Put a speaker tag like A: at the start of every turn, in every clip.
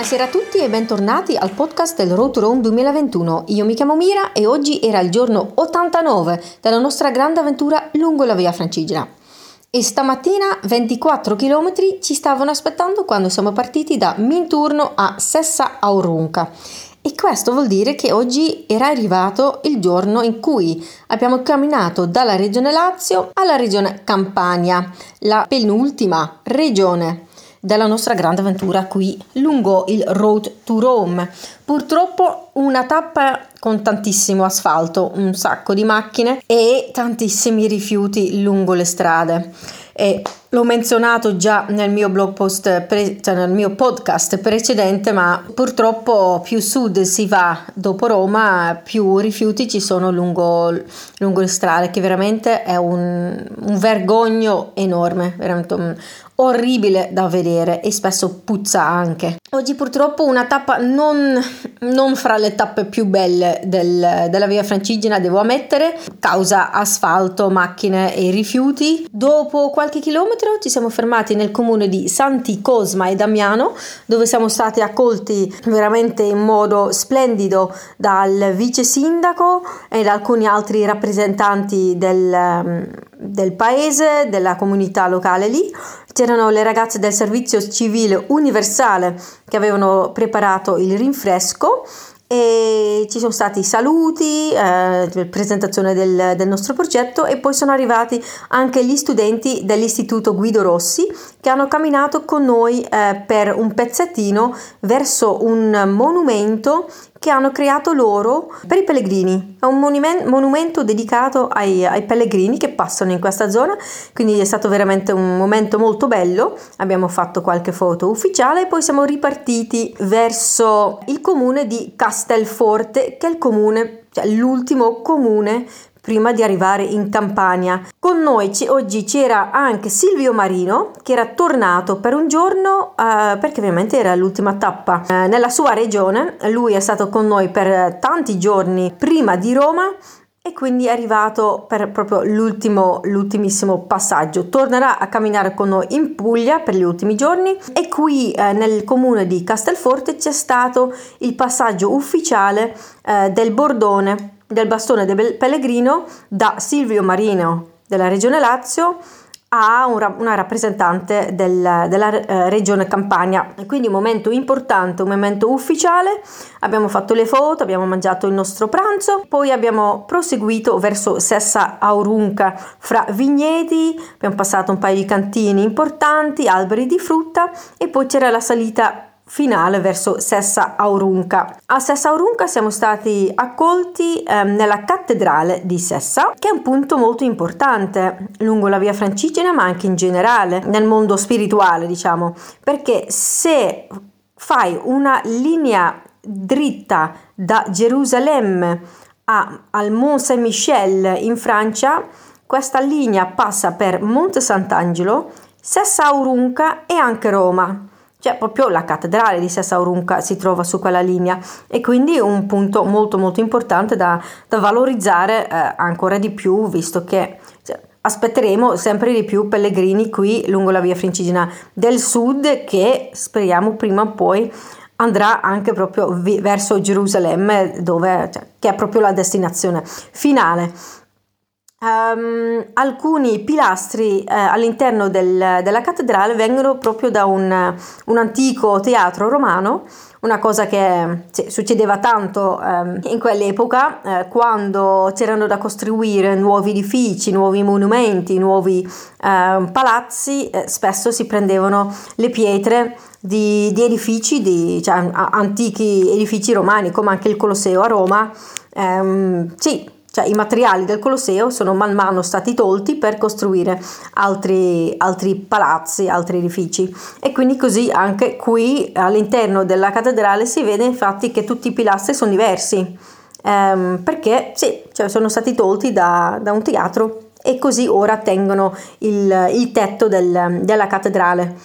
A: Buonasera a tutti e bentornati al podcast del Road to Rome 2021. Io mi chiamo Mira e oggi era il giorno 89 della nostra grande avventura lungo la via Francigena. E stamattina 24 km ci stavano aspettando quando siamo partiti da Minturno a Sessa Aurunca. E questo vuol dire che oggi era arrivato il giorno in cui abbiamo camminato dalla regione Lazio alla regione Campania, la penultima regione della nostra grande avventura qui lungo il Road to Rome. Purtroppo una tappa con tantissimo asfalto, un sacco di macchine e tantissimi rifiuti lungo le strade. E l'ho menzionato già nel mio blog post, pre- cioè nel mio podcast precedente, ma purtroppo più sud si va dopo Roma, più rifiuti ci sono lungo, lungo le strade, che veramente è un, un vergogno enorme, veramente un, orribile da vedere e spesso puzza anche. Oggi purtroppo una tappa non, non fra le tappe più belle del, della via Francigena, devo ammettere, causa asfalto, macchine e rifiuti. Dopo qualche chilometro ci siamo fermati nel comune di Santi Cosma e Damiano, dove siamo stati accolti veramente in modo splendido dal vice sindaco e da alcuni altri rappresentanti del, del paese, della comunità locale lì. C'erano le ragazze del servizio civile universale che avevano preparato il rinfresco e ci sono stati saluti, eh, presentazione del, del, nostro progetto e poi sono arrivati anche gli studenti dell'Istituto Guido Rossi che hanno camminato con noi eh, per un pezzettino verso un monumento che hanno creato loro per i pellegrini. È un monumen- monumento dedicato ai, ai, pellegrini che passano in questa zona, quindi è stato veramente un momento molto bello. Abbiamo fatto qualche foto ufficiale e poi siamo ripartiti verso il comune di Castelforte, che è il comune, cioè l'ultimo comune prima di arrivare in Campania. Con noi oggi c'era anche Silvio Marino che era tornato per un giorno uh, perché ovviamente era l'ultima tappa uh, nella sua regione. Lui è stato con noi per tanti giorni prima di Roma e quindi è arrivato per proprio l'ultimo, l'ultimissimo passaggio. Tornerà a camminare con noi in Puglia per gli ultimi giorni e qui eh, nel comune di Castelforte c'è stato il passaggio ufficiale eh, del bordone del bastone del pellegrino da Silvio Marino della Regione Lazio a una rappresentante del, della eh, regione Campania. Quindi un momento importante, un momento ufficiale. Abbiamo fatto le foto, abbiamo mangiato il nostro pranzo, poi abbiamo proseguito verso Sessa Aurunca fra vigneti, abbiamo passato un paio di cantini importanti, alberi di frutta e poi c'era la salita finale verso Sessa Aurunca. A Sessa Aurunca siamo stati accolti eh, nella cattedrale di Sessa, che è un punto molto importante lungo la via Francigena, ma anche in generale nel mondo spirituale, diciamo, perché se fai una linea dritta da Gerusalemme a, al Mont Saint-Michel in Francia, questa linea passa per Monte Sant'Angelo, Sessa Aurunca e anche Roma cioè proprio la cattedrale di Sessaurunca si trova su quella linea. E quindi un punto molto molto importante da, da valorizzare eh, ancora di più visto che cioè, aspetteremo sempre di più pellegrini qui lungo la via Francigena del sud che speriamo prima o poi andrà anche proprio vi- verso Gerusalemme dove, cioè, che è proprio la destinazione finale Um, alcuni pilastri eh, all'interno del, della cattedrale vengono proprio da un, un, antico teatro romano, una cosa che sì, succedeva tanto um, in quell'epoca eh, quando c'erano da costruire nuovi edifici, nuovi monumenti, nuovi eh, palazzi, eh, spesso si prendevano le pietre di, di edifici, di, cioè, antichi edifici romani come anche il Colosseo a Roma. Um, sì, cioè i materiali del Colosseo sono man mano stati tolti per costruire altri, altri palazzi, altri edifici. E quindi così anche qui all'interno della cattedrale si vede infatti che tutti i pilastri sono diversi. Ehm, perché sì, cioè sono stati tolti da, da, un teatro e così ora tengono il, il tetto del, della cattedrale.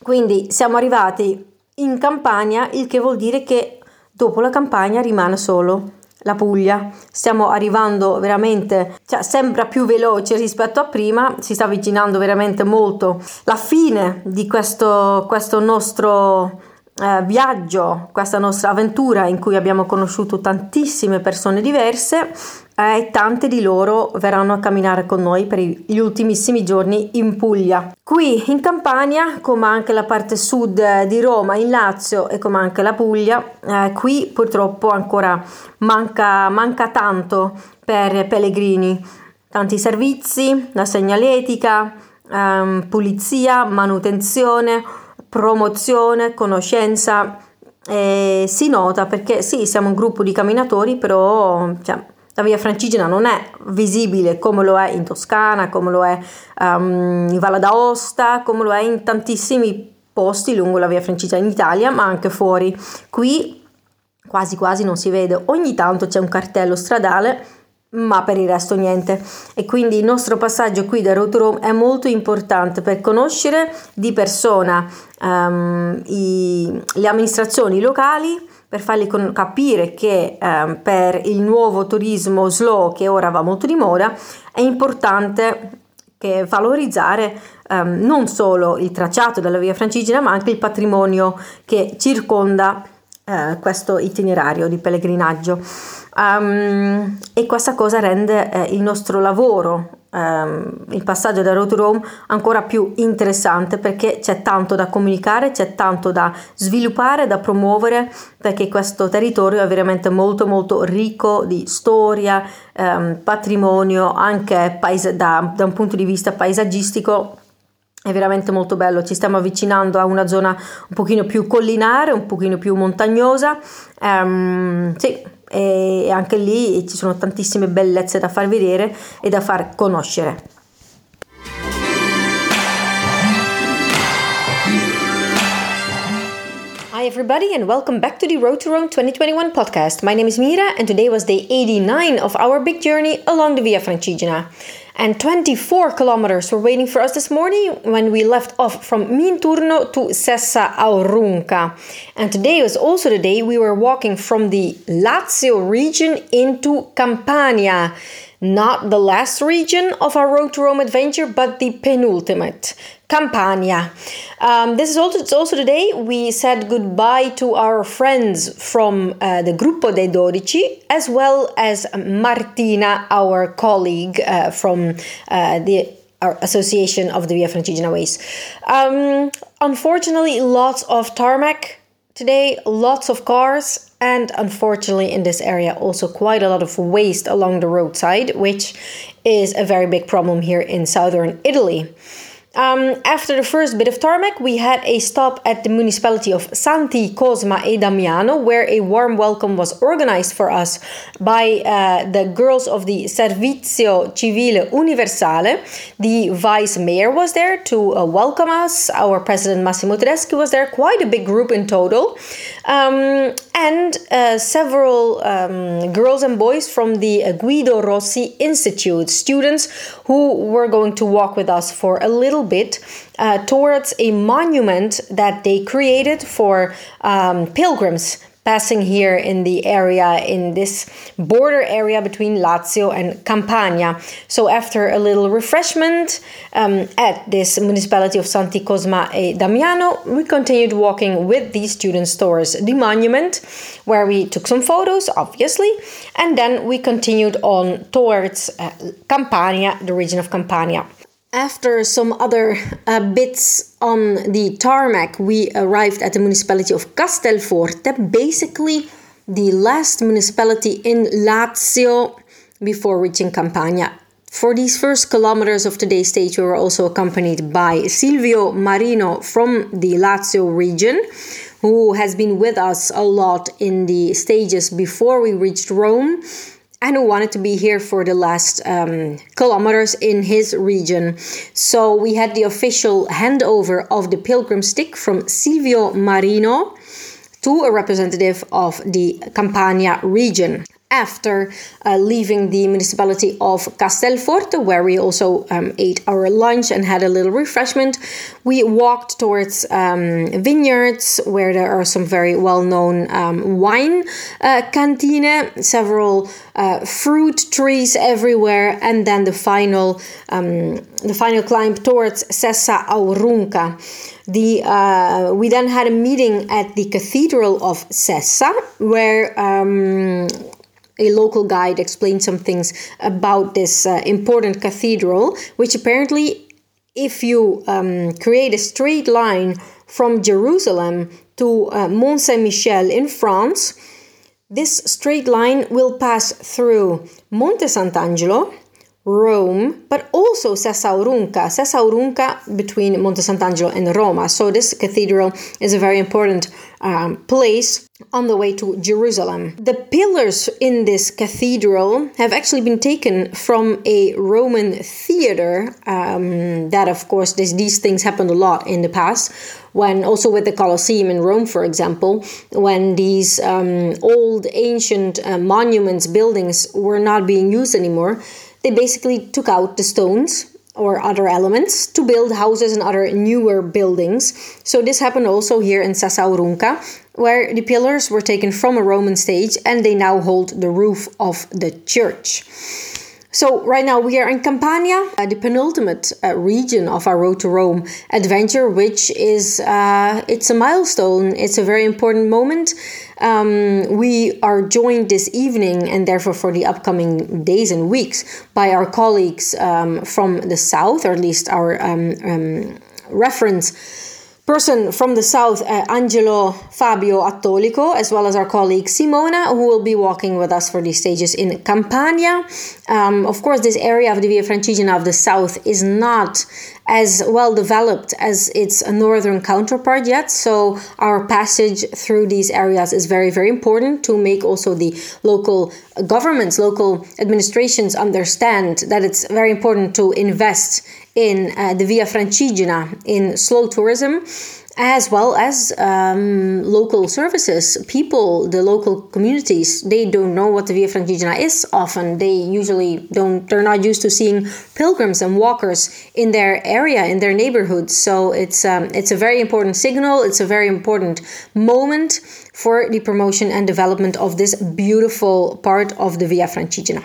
A: Quindi siamo arrivati in campagna, il che vuol dire che dopo la campagna rimane solo la Puglia. Stiamo arrivando veramente, cioè sembra più veloce rispetto a prima, si sta avvicinando veramente molto la fine di questo, questo nostro eh, viaggio, questa nostra avventura in cui abbiamo conosciuto tantissime persone diverse e eh, tante di loro verranno a camminare con noi per gli ultimissimi giorni in Puglia. Qui in Campania, come anche la parte sud di Roma, in Lazio e come anche la Puglia, eh, qui purtroppo ancora manca, manca tanto per pellegrini. Tanti servizi, la segnaletica, ehm, pulizia, manutenzione, promozione, conoscenza. Eh, si nota perché sì, siamo un gruppo di camminatori, però cioè, la via Francigena non è visibile come lo è in Toscana, come lo è um, in Valle d'Aosta, come lo è in tantissimi posti lungo la via Francigena in Italia, ma anche fuori. Qui quasi quasi non si vede, ogni tanto c'è un cartello stradale, ma per il resto niente. E quindi il nostro passaggio qui da Road to Rome è molto importante per conoscere di persona um, i, le amministrazioni locali per fargli capire che eh, per il nuovo turismo slow che ora va molto di moda è importante che valorizzare ehm, non solo il tracciato della via francigena ma anche il patrimonio che circonda eh, questo itinerario di pellegrinaggio um, e questa cosa rende eh, il nostro lavoro um, il passaggio da Road to Rome ancora più interessante perché c'è tanto da comunicare, c'è tanto da sviluppare, da promuovere perché questo territorio è veramente molto molto ricco di storia, um, patrimonio, anche paes- da, da un punto di vista paesaggistico è veramente molto bello, ci stiamo avvicinando a una zona un pochino più collinare, un pochino più montagnosa. Um, sì, e anche lì ci sono tantissime bellezze da far vedere e da far conoscere. Hi, everybody, and welcome back to the Road to Rome 2021 podcast. My name is Mira, and today was day 89 of our big journey along the Via Francigena. And 24 kilometers were waiting for us this morning when we left off from Minturno to Sessa Aurunca. And today was also the day we were walking from the Lazio region into Campania not the last region of our Road to Rome adventure, but the penultimate, Campania. Um, this is also also the day we said goodbye to our friends from uh, the Gruppo dei Dodici, as well as Martina, our colleague uh, from uh, the association of the Via Francigena Ways. Um, unfortunately, lots of tarmac today, lots of cars, and unfortunately in this area also quite a lot of waste along the roadside which is a very big problem here in southern italy um, after the first bit of tarmac, we had a stop at the municipality of Santi Cosma e Damiano, where a warm welcome was organized for us by uh, the girls of the Servizio Civile Universale. The vice mayor was there to uh, welcome us. Our president Massimo Tedeschi was there, quite a big group in total. Um, and uh, several um, girls and boys from the Guido Rossi Institute, students who were going to walk with us for a little bit uh, towards a monument that they created for um, pilgrims passing here in the area, in this border area between Lazio and Campania. So, after a little refreshment um, at this municipality of Santi Cosma e Damiano, we continued walking with these students towards the monument, where we took some photos, obviously, and then we continued on towards uh, Campania, the region of Campania. After some other uh, bits on the tarmac, we arrived at the municipality of Castelforte, basically the last municipality in Lazio before reaching Campania. For these first kilometers of today's stage, we were also accompanied by Silvio Marino from the Lazio region, who has been with us a lot in the stages before we reached Rome and who wanted to be here for the last um, kilometers in his region. So we had the official handover of the pilgrim stick from Silvio Marino to a representative of the Campania region. After uh, leaving the municipality of Castelforte, where we also um, ate our lunch and had a little refreshment, we walked towards um, vineyards where there are some very well known um, wine uh, cantine, several uh, fruit trees everywhere, and then the final, um, the final climb towards Sessa Aurunca. The, uh, we then had a meeting at the Cathedral of Sessa, where um, a local guide explained some things about this uh, important cathedral, which apparently, if you um, create a straight line from Jerusalem to uh, Mont Saint Michel in France, this straight line will pass through Monte Sant'Angelo, Rome, but also Sessaurunca, Sessaurunca between Monte Sant'Angelo and Roma. So this cathedral is a very important um, place on the way to Jerusalem. The pillars in this cathedral have actually been taken from a Roman theater. Um, that, of course, this, these things happened a lot in the past. When also with the Colosseum in Rome, for example, when these um, old ancient uh, monuments, buildings were not being used anymore they basically took out the stones or other elements to build houses and other newer buildings. So this happened also here in Sessaurunca, where the pillars were taken from a Roman stage and they now hold the roof of the church. So right now we are in Campania, uh, the penultimate uh, region of our Road to Rome adventure, which is uh, it's a milestone. It's a very important moment. Um, we are joined this evening and therefore for the upcoming days and weeks by our colleagues um, from the south, or at least our um, um reference person from the south, uh, Angelo Fabio Attolico, as well as our colleague Simona, who will be walking with us for these stages in Campania. Um, of course, this area of the Via Francigena of the south is not as well developed as its northern counterpart yet. So our passage through these areas is very, very important to make also the local governments, local administrations understand that it's very important to invest in uh, the Via Francigena in slow tourism as well as um, local services. People, the local communities, they don't know what the Via Francigena is often. They usually don't, they're not used to seeing pilgrims and walkers in their area, in their neighborhood. So it's, um, it's a very important signal, it's a very important moment for the promotion and development of this beautiful part of the Via Francigena.